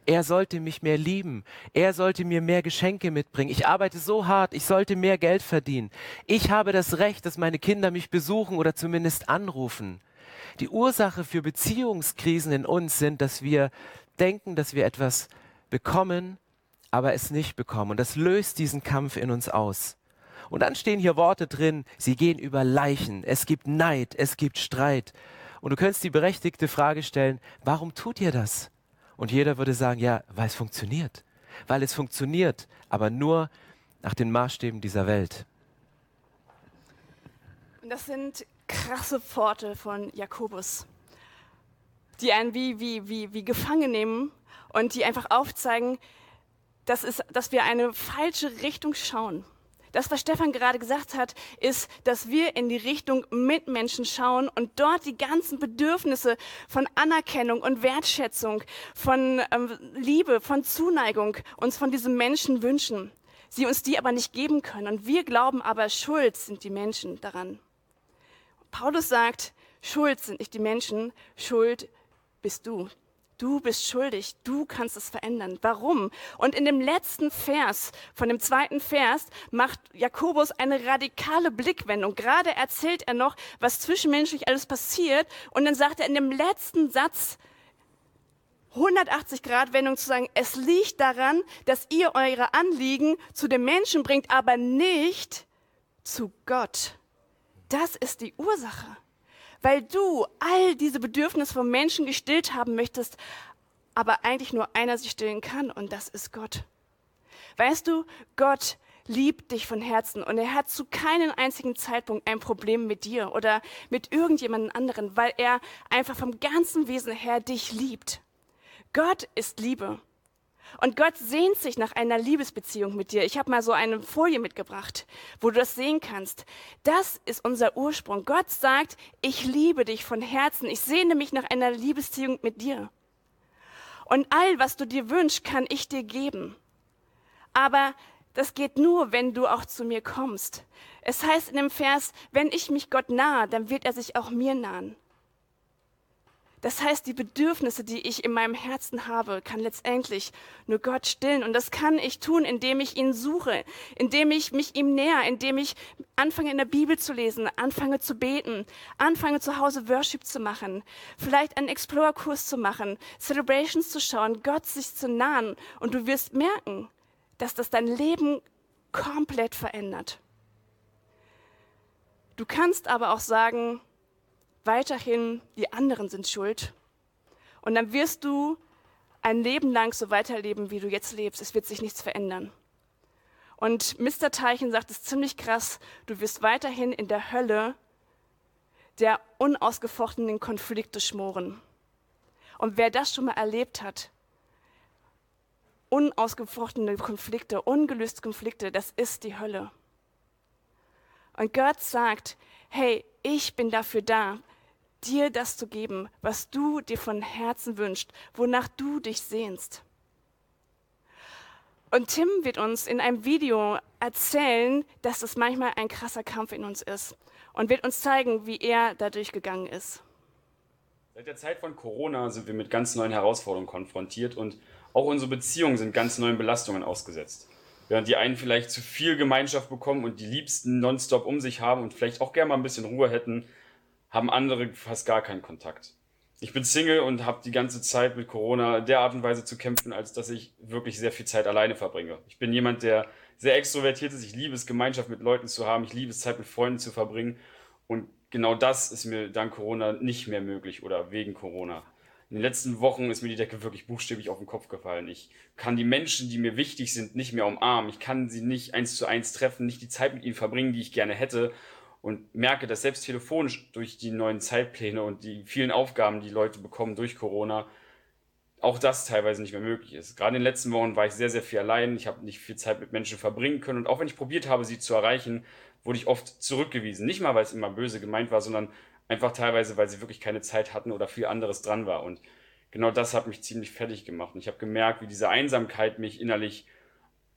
Er sollte mich mehr lieben. Er sollte mir mehr Geschenke mitbringen. Ich arbeite so hart, ich sollte mehr Geld verdienen. Ich habe das Recht, dass meine Kinder mich besuchen oder zumindest anrufen. Die Ursache für Beziehungskrisen in uns sind, dass wir denken, dass wir etwas bekommen, aber es nicht bekommen. Und das löst diesen Kampf in uns aus. Und dann stehen hier Worte drin, sie gehen über Leichen, es gibt Neid, es gibt Streit. Und du könntest die berechtigte Frage stellen, warum tut ihr das? Und jeder würde sagen, ja, weil es funktioniert. Weil es funktioniert, aber nur nach den Maßstäben dieser Welt. Das sind krasse Worte von Jakobus, die einen wie, wie, wie, wie gefangen nehmen und die einfach aufzeigen, dass, es, dass wir eine falsche Richtung schauen. Das, was Stefan gerade gesagt hat, ist, dass wir in die Richtung Mitmenschen schauen und dort die ganzen Bedürfnisse von Anerkennung und Wertschätzung, von ähm, Liebe, von Zuneigung uns von diesen Menschen wünschen. Sie uns die aber nicht geben können. Und wir glauben aber, schuld sind die Menschen daran. Paulus sagt, schuld sind nicht die Menschen, schuld bist du. Du bist schuldig, du kannst es verändern. Warum? Und in dem letzten Vers, von dem zweiten Vers, macht Jakobus eine radikale Blickwendung. Gerade erzählt er noch, was zwischenmenschlich alles passiert. Und dann sagt er in dem letzten Satz, 180 Grad Wendung zu sagen, es liegt daran, dass ihr eure Anliegen zu den Menschen bringt, aber nicht zu Gott. Das ist die Ursache weil du all diese Bedürfnisse von Menschen gestillt haben möchtest, aber eigentlich nur einer sie stillen kann und das ist Gott. Weißt du, Gott liebt dich von Herzen und er hat zu keinem einzigen Zeitpunkt ein Problem mit dir oder mit irgendjemandem anderen, weil er einfach vom ganzen Wesen her dich liebt. Gott ist Liebe. Und Gott sehnt sich nach einer Liebesbeziehung mit dir. Ich habe mal so eine Folie mitgebracht, wo du das sehen kannst. Das ist unser Ursprung. Gott sagt, ich liebe dich von Herzen. Ich sehne mich nach einer Liebesbeziehung mit dir. Und all, was du dir wünschst, kann ich dir geben. Aber das geht nur, wenn du auch zu mir kommst. Es heißt in dem Vers, wenn ich mich Gott nahe, dann wird er sich auch mir nahen. Das heißt, die Bedürfnisse, die ich in meinem Herzen habe, kann letztendlich nur Gott stillen. Und das kann ich tun, indem ich ihn suche, indem ich mich ihm näher, indem ich anfange in der Bibel zu lesen, anfange zu beten, anfange zu Hause Worship zu machen, vielleicht einen Explore-Kurs zu machen, Celebrations zu schauen, Gott sich zu nahen. Und du wirst merken, dass das dein Leben komplett verändert. Du kannst aber auch sagen, weiterhin die anderen sind schuld. Und dann wirst du ein Leben lang so weiterleben, wie du jetzt lebst. Es wird sich nichts verändern. Und Mr. Teilchen sagt es ziemlich krass, du wirst weiterhin in der Hölle der unausgefochtenen Konflikte schmoren. Und wer das schon mal erlebt hat, unausgefochtene Konflikte, ungelöste Konflikte, das ist die Hölle. Und Gott sagt, hey, ich bin dafür da, dir das zu geben, was du dir von Herzen wünschst, wonach du dich sehnst. Und Tim wird uns in einem Video erzählen, dass es manchmal ein krasser Kampf in uns ist und wird uns zeigen, wie er dadurch gegangen ist. Seit der Zeit von Corona sind wir mit ganz neuen Herausforderungen konfrontiert und auch unsere Beziehungen sind ganz neuen Belastungen ausgesetzt. Während die einen vielleicht zu viel Gemeinschaft bekommen und die Liebsten nonstop um sich haben und vielleicht auch gerne mal ein bisschen Ruhe hätten, haben andere fast gar keinen Kontakt. Ich bin Single und habe die ganze Zeit mit Corona der Art und Weise zu kämpfen, als dass ich wirklich sehr viel Zeit alleine verbringe. Ich bin jemand, der sehr extrovertiert ist. Ich liebe es, Gemeinschaft mit Leuten zu haben. Ich liebe es, Zeit mit Freunden zu verbringen. Und genau das ist mir dank Corona nicht mehr möglich oder wegen Corona. In den letzten Wochen ist mir die Decke wirklich buchstäblich auf den Kopf gefallen. Ich kann die Menschen, die mir wichtig sind, nicht mehr umarmen. Ich kann sie nicht eins zu eins treffen, nicht die Zeit mit ihnen verbringen, die ich gerne hätte und merke, dass selbst telefonisch durch die neuen Zeitpläne und die vielen Aufgaben, die Leute bekommen durch Corona, auch das teilweise nicht mehr möglich ist. Gerade in den letzten Wochen war ich sehr, sehr viel allein. Ich habe nicht viel Zeit mit Menschen verbringen können. Und auch wenn ich probiert habe, sie zu erreichen, wurde ich oft zurückgewiesen. Nicht mal, weil es immer böse gemeint war, sondern einfach teilweise, weil sie wirklich keine Zeit hatten oder viel anderes dran war. Und genau das hat mich ziemlich fertig gemacht. Und ich habe gemerkt, wie diese Einsamkeit mich innerlich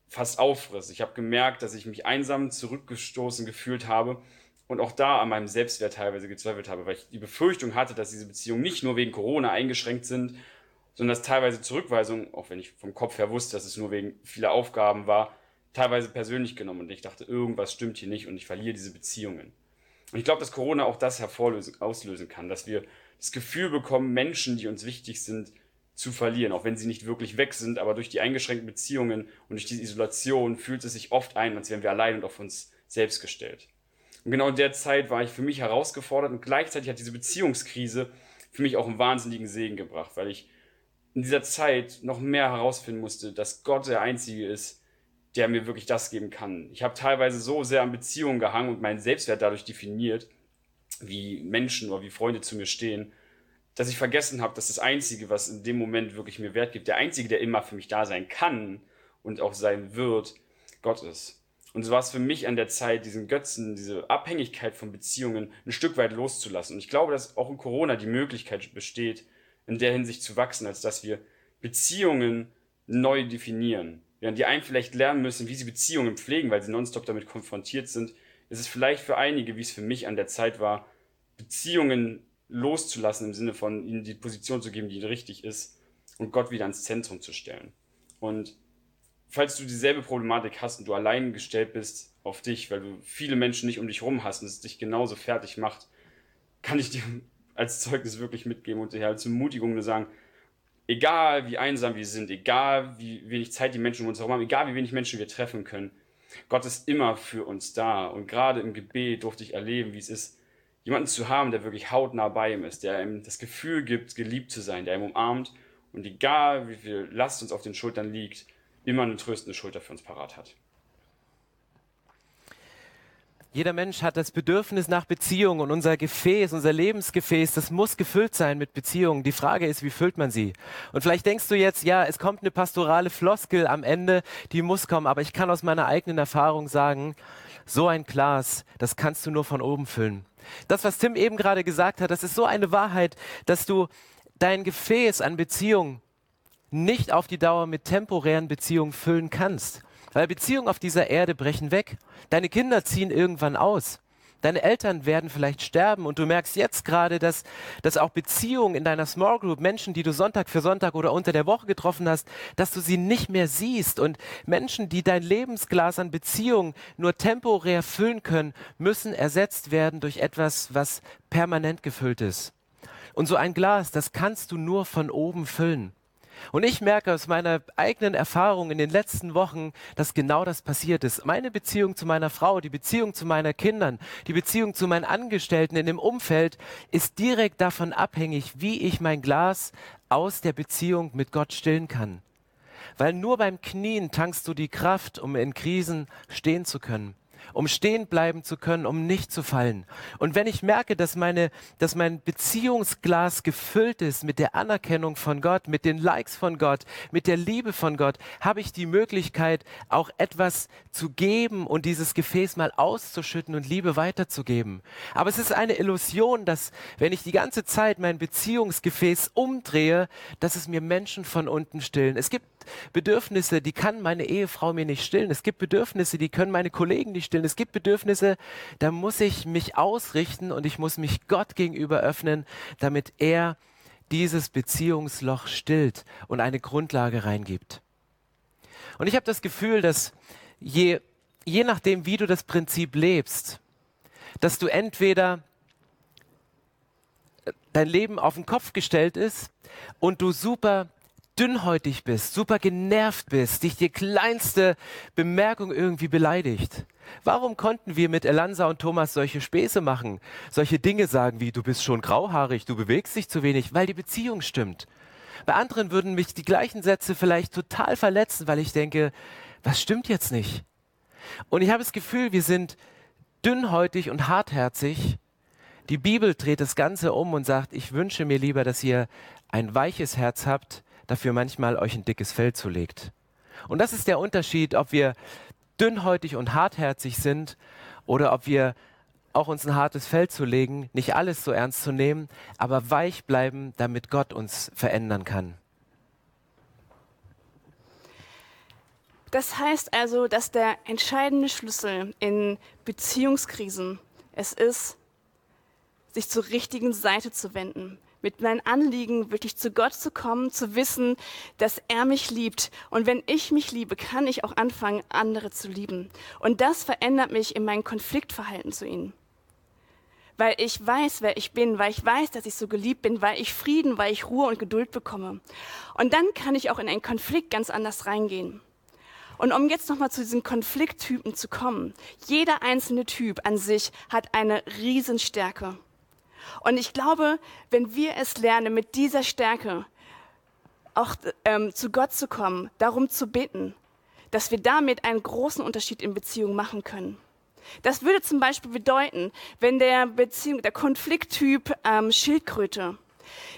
fast auffrisst. Ich habe gemerkt, dass ich mich einsam zurückgestoßen gefühlt habe und auch da an meinem Selbstwert teilweise gezweifelt habe, weil ich die Befürchtung hatte, dass diese Beziehungen nicht nur wegen Corona eingeschränkt sind, sondern dass teilweise Zurückweisungen, auch wenn ich vom Kopf her wusste, dass es nur wegen vieler Aufgaben war, teilweise persönlich genommen und ich dachte, irgendwas stimmt hier nicht und ich verliere diese Beziehungen. Und ich glaube, dass Corona auch das hervorlösen, auslösen kann, dass wir das Gefühl bekommen, Menschen, die uns wichtig sind, zu verlieren, auch wenn sie nicht wirklich weg sind, aber durch die eingeschränkten Beziehungen und durch diese Isolation fühlt es sich oft ein, als wären wir allein und auf uns selbst gestellt. Und genau in der Zeit war ich für mich herausgefordert und gleichzeitig hat diese Beziehungskrise für mich auch einen wahnsinnigen Segen gebracht, weil ich in dieser Zeit noch mehr herausfinden musste, dass Gott der Einzige ist, der mir wirklich das geben kann. Ich habe teilweise so sehr an Beziehungen gehangen und meinen Selbstwert dadurch definiert, wie Menschen oder wie Freunde zu mir stehen, dass ich vergessen habe, dass das Einzige, was in dem Moment wirklich mir Wert gibt, der Einzige, der immer für mich da sein kann und auch sein wird, Gott ist. Und so war es für mich an der Zeit, diesen Götzen, diese Abhängigkeit von Beziehungen ein Stück weit loszulassen. Und ich glaube, dass auch in Corona die Möglichkeit besteht, in der Hinsicht zu wachsen, als dass wir Beziehungen neu definieren. Während die einen vielleicht lernen müssen, wie sie Beziehungen pflegen, weil sie nonstop damit konfrontiert sind, ist es vielleicht für einige, wie es für mich an der Zeit war, Beziehungen loszulassen im Sinne von ihnen die Position zu geben, die richtig ist und Gott wieder ins Zentrum zu stellen. Und falls du dieselbe Problematik hast und du allein gestellt bist auf dich, weil du viele Menschen nicht um dich rum hast und es dich genauso fertig macht, kann ich dir als Zeugnis wirklich mitgeben und dir als Ermutigung nur sagen, egal wie einsam wir sind, egal wie wenig Zeit die Menschen um uns herum haben, egal wie wenig Menschen wir treffen können, Gott ist immer für uns da. Und gerade im Gebet durfte ich erleben, wie es ist, jemanden zu haben, der wirklich hautnah bei ihm ist, der ihm das Gefühl gibt, geliebt zu sein, der ihm umarmt und egal wie viel Last uns auf den Schultern liegt, immer eine tröstende Schulter für uns parat hat. Jeder Mensch hat das Bedürfnis nach Beziehung und unser Gefäß, unser Lebensgefäß, das muss gefüllt sein mit Beziehungen. Die Frage ist, wie füllt man sie? Und vielleicht denkst du jetzt, ja, es kommt eine pastorale Floskel am Ende, die muss kommen, aber ich kann aus meiner eigenen Erfahrung sagen, so ein Glas, das kannst du nur von oben füllen. Das, was Tim eben gerade gesagt hat, das ist so eine Wahrheit, dass du dein Gefäß an Beziehungen nicht auf die Dauer mit temporären Beziehungen füllen kannst. Weil Beziehungen auf dieser Erde brechen weg. Deine Kinder ziehen irgendwann aus. Deine Eltern werden vielleicht sterben und du merkst jetzt gerade, dass, dass auch Beziehungen in deiner Small Group, Menschen, die du Sonntag für Sonntag oder unter der Woche getroffen hast, dass du sie nicht mehr siehst. Und Menschen, die dein Lebensglas an Beziehungen nur temporär füllen können, müssen ersetzt werden durch etwas, was permanent gefüllt ist. Und so ein Glas, das kannst du nur von oben füllen. Und ich merke aus meiner eigenen Erfahrung in den letzten Wochen, dass genau das passiert ist. Meine Beziehung zu meiner Frau, die Beziehung zu meinen Kindern, die Beziehung zu meinen Angestellten in dem Umfeld ist direkt davon abhängig, wie ich mein Glas aus der Beziehung mit Gott stillen kann. Weil nur beim Knien tankst du die Kraft, um in Krisen stehen zu können um stehen bleiben zu können, um nicht zu fallen. Und wenn ich merke, dass, meine, dass mein Beziehungsglas gefüllt ist mit der Anerkennung von Gott, mit den Likes von Gott, mit der Liebe von Gott, habe ich die Möglichkeit, auch etwas zu geben und dieses Gefäß mal auszuschütten und Liebe weiterzugeben. Aber es ist eine Illusion, dass wenn ich die ganze Zeit mein Beziehungsgefäß umdrehe, dass es mir Menschen von unten stillen. Es gibt Bedürfnisse, die kann meine Ehefrau mir nicht stillen. Es gibt Bedürfnisse, die können meine Kollegen nicht stillen. Es gibt Bedürfnisse, da muss ich mich ausrichten und ich muss mich Gott gegenüber öffnen, damit er dieses Beziehungsloch stillt und eine Grundlage reingibt. Und ich habe das Gefühl, dass je, je nachdem, wie du das Prinzip lebst, dass du entweder dein Leben auf den Kopf gestellt ist und du super dünnhäutig bist, super genervt bist, dich die kleinste Bemerkung irgendwie beleidigt. Warum konnten wir mit Elansa und Thomas solche Späße machen, solche Dinge sagen wie du bist schon grauhaarig, du bewegst dich zu wenig, weil die Beziehung stimmt. Bei anderen würden mich die gleichen Sätze vielleicht total verletzen, weil ich denke, was stimmt jetzt nicht? Und ich habe das Gefühl, wir sind dünnhäutig und hartherzig. Die Bibel dreht das Ganze um und sagt, ich wünsche mir lieber, dass ihr ein weiches Herz habt, dafür manchmal euch ein dickes Fell zulegt. Und das ist der Unterschied, ob wir dünnhäutig und hartherzig sind oder ob wir auch uns ein hartes Fell zu legen, nicht alles so ernst zu nehmen, aber weich bleiben, damit Gott uns verändern kann. Das heißt also, dass der entscheidende Schlüssel in Beziehungskrisen es ist, sich zur richtigen Seite zu wenden, mit meinen Anliegen wirklich zu Gott zu kommen, zu wissen, dass er mich liebt. Und wenn ich mich liebe, kann ich auch anfangen, andere zu lieben. Und das verändert mich in meinem Konfliktverhalten zu ihnen. Weil ich weiß, wer ich bin, weil ich weiß, dass ich so geliebt bin, weil ich Frieden, weil ich Ruhe und Geduld bekomme. Und dann kann ich auch in einen Konflikt ganz anders reingehen. Und um jetzt nochmal zu diesen Konflikttypen zu kommen, jeder einzelne Typ an sich hat eine Riesenstärke. Und ich glaube, wenn wir es lernen, mit dieser Stärke auch ähm, zu Gott zu kommen, darum zu bitten, dass wir damit einen großen Unterschied in Beziehungen machen können. Das würde zum Beispiel bedeuten, wenn der Beziehung, der Konflikttyp ähm, Schildkröte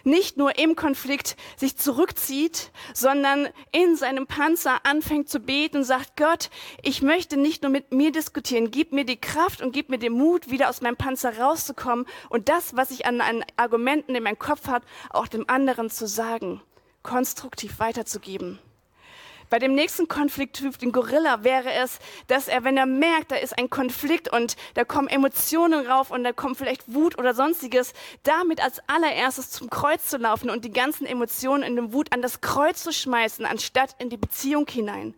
nicht nur im Konflikt sich zurückzieht, sondern in seinem Panzer anfängt zu beten und sagt, Gott, ich möchte nicht nur mit mir diskutieren, gib mir die Kraft und gib mir den Mut, wieder aus meinem Panzer rauszukommen und das, was ich an, an Argumenten in meinem Kopf habe, auch dem anderen zu sagen, konstruktiv weiterzugeben. Bei dem nächsten Konflikttyp, den Gorilla, wäre es, dass er, wenn er merkt, da ist ein Konflikt und da kommen Emotionen rauf und da kommt vielleicht Wut oder sonstiges, damit als allererstes zum Kreuz zu laufen und die ganzen Emotionen in dem Wut an das Kreuz zu schmeißen, anstatt in die Beziehung hinein.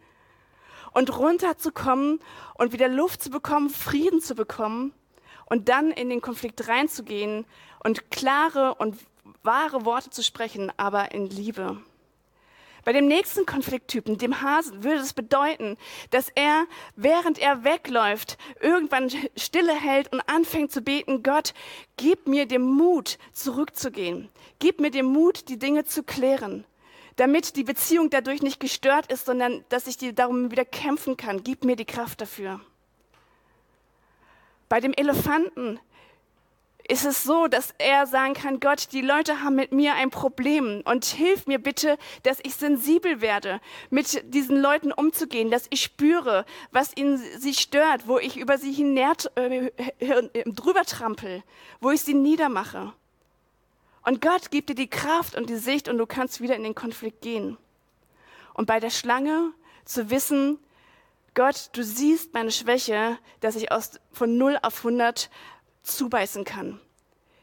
Und runterzukommen und wieder Luft zu bekommen, Frieden zu bekommen und dann in den Konflikt reinzugehen und klare und wahre Worte zu sprechen, aber in Liebe. Bei dem nächsten Konflikttypen, dem Hasen, würde es bedeuten, dass er, während er wegläuft, irgendwann Stille hält und anfängt zu beten, Gott, gib mir den Mut, zurückzugehen. Gib mir den Mut, die Dinge zu klären, damit die Beziehung dadurch nicht gestört ist, sondern dass ich die darum wieder kämpfen kann. Gib mir die Kraft dafür. Bei dem Elefanten ist es so, dass er sagen kann, Gott, die Leute haben mit mir ein Problem und hilf mir bitte, dass ich sensibel werde, mit diesen Leuten umzugehen, dass ich spüre, was ihnen sie stört, wo ich über sie hinährt, äh, drüber trampel, wo ich sie niedermache. Und Gott gibt dir die Kraft und die Sicht und du kannst wieder in den Konflikt gehen. Und bei der Schlange zu wissen, Gott, du siehst meine Schwäche, dass ich aus, von 0 auf 100 zubeißen kann.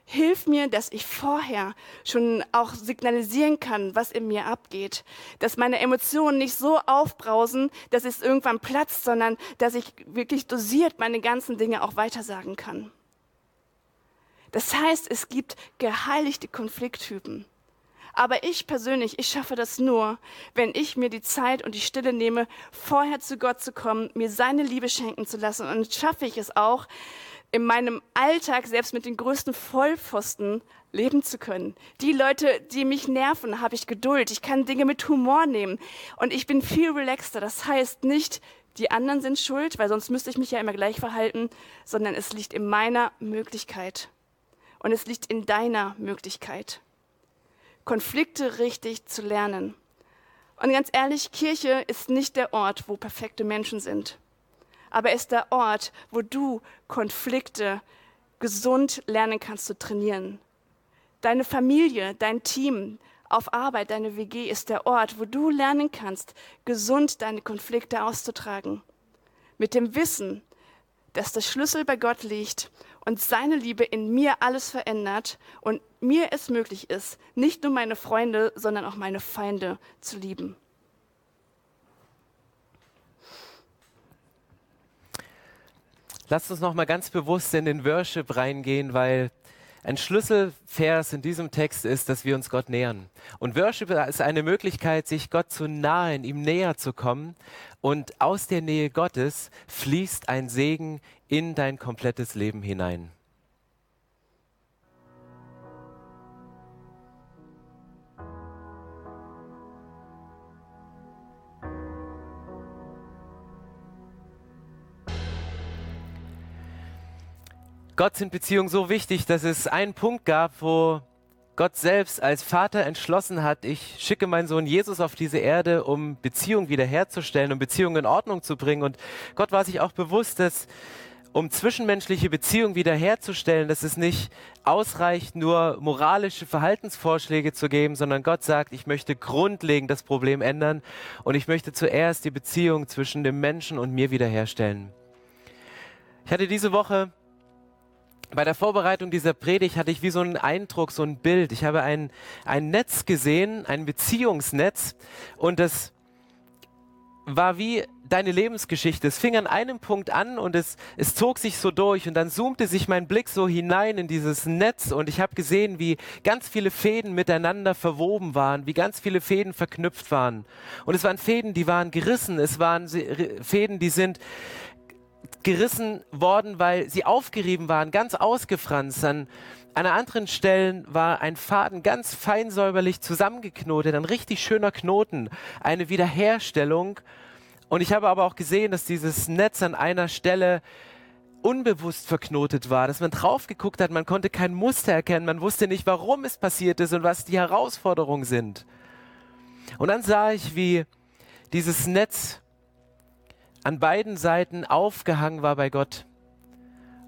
Hilf mir, dass ich vorher schon auch signalisieren kann, was in mir abgeht. Dass meine Emotionen nicht so aufbrausen, dass es irgendwann platzt, sondern dass ich wirklich dosiert meine ganzen Dinge auch weitersagen kann. Das heißt, es gibt geheiligte Konflikttypen. Aber ich persönlich, ich schaffe das nur, wenn ich mir die Zeit und die Stille nehme, vorher zu Gott zu kommen, mir seine Liebe schenken zu lassen. Und schaffe ich es auch, in meinem Alltag selbst mit den größten Vollpfosten leben zu können. Die Leute, die mich nerven, habe ich Geduld. Ich kann Dinge mit Humor nehmen und ich bin viel relaxter. Das heißt nicht, die anderen sind schuld, weil sonst müsste ich mich ja immer gleich verhalten, sondern es liegt in meiner Möglichkeit und es liegt in deiner Möglichkeit, Konflikte richtig zu lernen. Und ganz ehrlich, Kirche ist nicht der Ort, wo perfekte Menschen sind aber ist der Ort, wo du Konflikte gesund lernen kannst zu trainieren. Deine Familie, dein Team auf Arbeit, deine WG ist der Ort, wo du lernen kannst, gesund deine Konflikte auszutragen. Mit dem Wissen, dass der Schlüssel bei Gott liegt und seine Liebe in mir alles verändert und mir es möglich ist, nicht nur meine Freunde, sondern auch meine Feinde zu lieben. Lasst uns noch mal ganz bewusst in den Worship reingehen, weil ein Schlüsselvers in diesem Text ist, dass wir uns Gott nähern. Und Worship ist eine Möglichkeit, sich Gott zu nahen, ihm näher zu kommen. Und aus der Nähe Gottes fließt ein Segen in dein komplettes Leben hinein. Gott sind Beziehungen so wichtig, dass es einen Punkt gab, wo Gott selbst als Vater entschlossen hat, ich schicke meinen Sohn Jesus auf diese Erde, um Beziehungen wiederherzustellen, um Beziehungen in Ordnung zu bringen. Und Gott war sich auch bewusst, dass um zwischenmenschliche Beziehungen wiederherzustellen, dass es nicht ausreicht, nur moralische Verhaltensvorschläge zu geben, sondern Gott sagt, ich möchte grundlegend das Problem ändern und ich möchte zuerst die Beziehung zwischen dem Menschen und mir wiederherstellen. Ich hatte diese Woche bei der Vorbereitung dieser Predigt hatte ich wie so einen Eindruck, so ein Bild. Ich habe ein, ein Netz gesehen, ein Beziehungsnetz und das war wie deine Lebensgeschichte. Es fing an einem Punkt an und es, es zog sich so durch und dann zoomte sich mein Blick so hinein in dieses Netz und ich habe gesehen, wie ganz viele Fäden miteinander verwoben waren, wie ganz viele Fäden verknüpft waren. Und es waren Fäden, die waren gerissen, es waren Fäden, die sind gerissen worden, weil sie aufgerieben waren, ganz ausgefranst. An, an anderen Stellen war ein Faden ganz feinsäuberlich zusammengeknotet, ein richtig schöner Knoten, eine Wiederherstellung und ich habe aber auch gesehen, dass dieses Netz an einer Stelle unbewusst verknotet war, dass man drauf geguckt hat, man konnte kein Muster erkennen, man wusste nicht, warum es passiert ist und was die Herausforderungen sind. Und dann sah ich, wie dieses Netz an beiden Seiten aufgehangen war bei Gott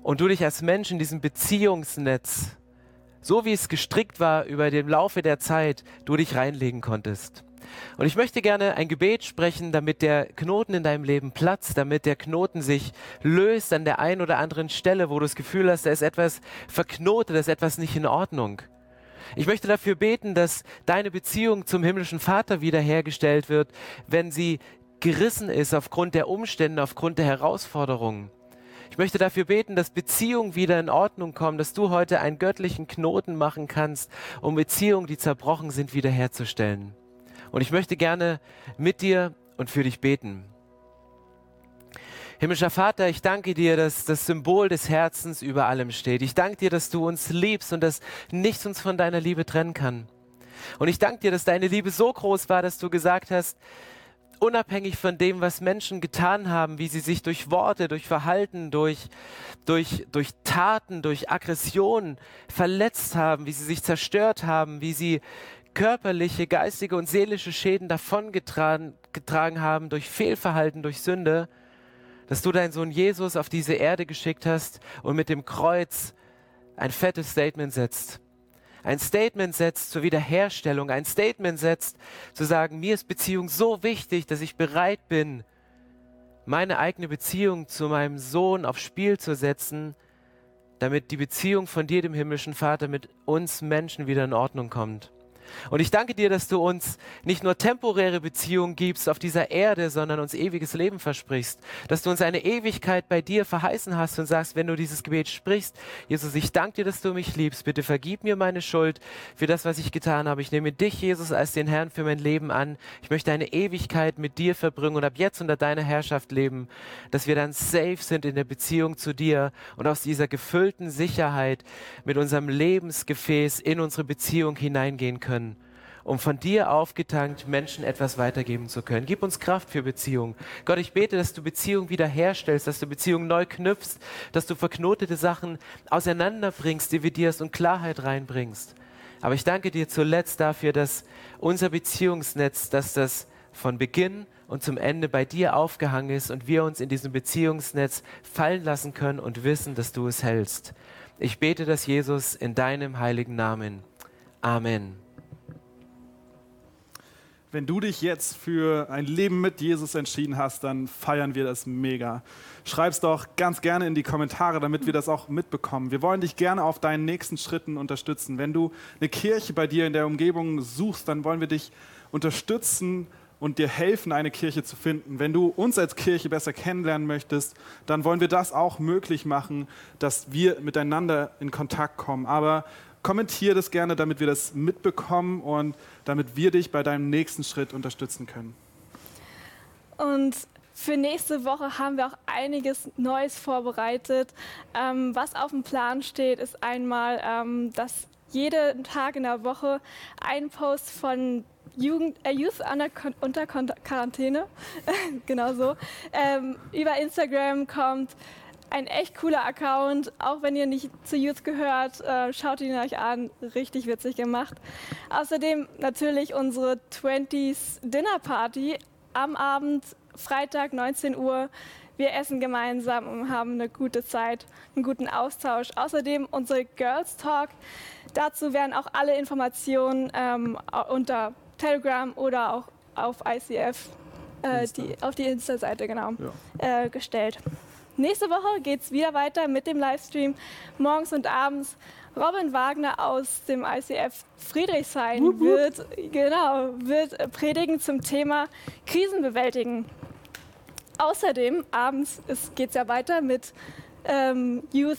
und du dich als Mensch in diesem Beziehungsnetz, so wie es gestrickt war über den Laufe der Zeit, du dich reinlegen konntest. Und ich möchte gerne ein Gebet sprechen, damit der Knoten in deinem Leben platzt, damit der Knoten sich löst an der einen oder anderen Stelle, wo du das Gefühl hast, da ist etwas verknotet, da ist etwas nicht in Ordnung. Ich möchte dafür beten, dass deine Beziehung zum himmlischen Vater wiederhergestellt wird, wenn sie gerissen ist aufgrund der Umstände, aufgrund der Herausforderungen. Ich möchte dafür beten, dass Beziehungen wieder in Ordnung kommen, dass du heute einen göttlichen Knoten machen kannst, um Beziehungen, die zerbrochen sind, wiederherzustellen. Und ich möchte gerne mit dir und für dich beten. Himmlischer Vater, ich danke dir, dass das Symbol des Herzens über allem steht. Ich danke dir, dass du uns liebst und dass nichts uns von deiner Liebe trennen kann. Und ich danke dir, dass deine Liebe so groß war, dass du gesagt hast, unabhängig von dem, was Menschen getan haben, wie sie sich durch Worte, durch Verhalten, durch, durch, durch Taten, durch Aggressionen verletzt haben, wie sie sich zerstört haben, wie sie körperliche, geistige und seelische Schäden davongetragen getragen haben durch Fehlverhalten, durch Sünde, dass du deinen Sohn Jesus auf diese Erde geschickt hast und mit dem Kreuz ein fettes Statement setzt. Ein Statement setzt zur Wiederherstellung, ein Statement setzt zu sagen, mir ist Beziehung so wichtig, dass ich bereit bin, meine eigene Beziehung zu meinem Sohn aufs Spiel zu setzen, damit die Beziehung von dir, dem himmlischen Vater, mit uns Menschen wieder in Ordnung kommt. Und ich danke dir, dass du uns nicht nur temporäre Beziehungen gibst auf dieser Erde, sondern uns ewiges Leben versprichst. Dass du uns eine Ewigkeit bei dir verheißen hast und sagst, wenn du dieses Gebet sprichst, Jesus, ich danke dir, dass du mich liebst. Bitte vergib mir meine Schuld für das, was ich getan habe. Ich nehme dich, Jesus, als den Herrn für mein Leben an. Ich möchte eine Ewigkeit mit dir verbringen und ab jetzt unter deiner Herrschaft leben. Dass wir dann safe sind in der Beziehung zu dir und aus dieser gefüllten Sicherheit mit unserem Lebensgefäß in unsere Beziehung hineingehen können können, um von dir aufgetankt Menschen etwas weitergeben zu können. Gib uns Kraft für Beziehungen. Gott, ich bete, dass du Beziehungen wiederherstellst, dass du Beziehungen neu knüpfst, dass du verknotete Sachen auseinanderbringst, dividierst und Klarheit reinbringst. Aber ich danke dir zuletzt dafür, dass unser Beziehungsnetz, dass das von Beginn und zum Ende bei dir aufgehangen ist und wir uns in diesem Beziehungsnetz fallen lassen können und wissen, dass du es hältst. Ich bete das, Jesus, in deinem heiligen Namen. Amen. Wenn du dich jetzt für ein Leben mit Jesus entschieden hast, dann feiern wir das mega. Schreib's doch ganz gerne in die Kommentare, damit wir das auch mitbekommen. Wir wollen dich gerne auf deinen nächsten Schritten unterstützen. Wenn du eine Kirche bei dir in der Umgebung suchst, dann wollen wir dich unterstützen und dir helfen, eine Kirche zu finden. Wenn du uns als Kirche besser kennenlernen möchtest, dann wollen wir das auch möglich machen, dass wir miteinander in Kontakt kommen. Aber kommentiere das gerne, damit wir das mitbekommen und damit wir dich bei deinem nächsten Schritt unterstützen können. Und für nächste Woche haben wir auch einiges Neues vorbereitet. Ähm, was auf dem Plan steht, ist einmal, ähm, dass jeden Tag in der Woche ein Post von Jugend, äh, Youth unter, unter Quarantäne, genau so, ähm, über Instagram kommt ein echt cooler Account. Auch wenn ihr nicht zu Youth gehört, äh, schaut ihn euch an. Richtig witzig gemacht. Außerdem natürlich unsere 20s Dinner Party am Abend, Freitag 19 Uhr. Wir essen gemeinsam und haben eine gute Zeit, einen guten Austausch. Außerdem unsere Girls Talk. Dazu werden auch alle Informationen ähm, unter Telegram oder auch auf ICF, äh, die, auf die Insta-Seite genau, ja. äh, gestellt. Nächste Woche geht es wieder weiter mit dem Livestream morgens und abends. Robin Wagner aus dem ICF Friedrichshain wird, genau, wird predigen zum Thema Krisen bewältigen. außerdem, abends geht es ja weiter mit ähm, Youth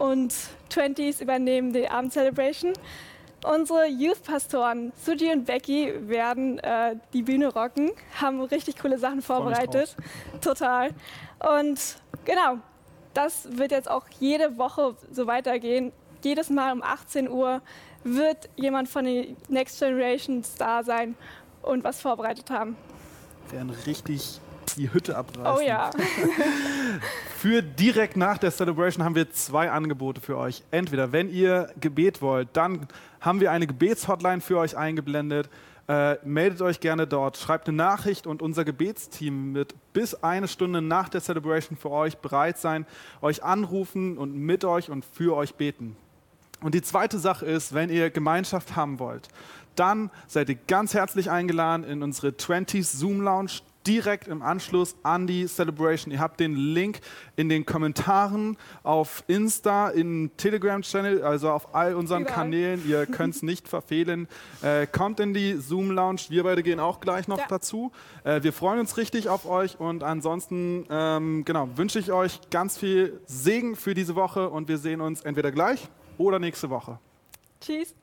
und 20s übernehmen die Abend-Celebration. Unsere Youth-Pastoren Suji und Becky werden äh, die Bühne rocken, haben richtig coole Sachen vorbereitet. Total. Und genau, das wird jetzt auch jede Woche so weitergehen. Jedes Mal um 18 Uhr wird jemand von den Next Generations da sein und was vorbereitet haben. Werden richtig die Hütte abreißen. Oh ja. für direkt nach der Celebration haben wir zwei Angebote für euch. Entweder, wenn ihr Gebet wollt, dann haben wir eine Gebetshotline für euch eingeblendet. Äh, meldet euch gerne dort, schreibt eine Nachricht und unser Gebetsteam wird bis eine Stunde nach der Celebration für euch bereit sein, euch anrufen und mit euch und für euch beten. Und die zweite Sache ist, wenn ihr Gemeinschaft haben wollt, dann seid ihr ganz herzlich eingeladen in unsere 20s Zoom Lounge direkt im Anschluss an die Celebration. Ihr habt den Link in den Kommentaren auf Insta, im Telegram-Channel, also auf all unseren Überall. Kanälen. Ihr könnt es nicht verfehlen. Äh, kommt in die Zoom-Lounge. Wir beide gehen auch gleich noch ja. dazu. Äh, wir freuen uns richtig auf euch und ansonsten ähm, genau, wünsche ich euch ganz viel Segen für diese Woche und wir sehen uns entweder gleich oder nächste Woche. Tschüss.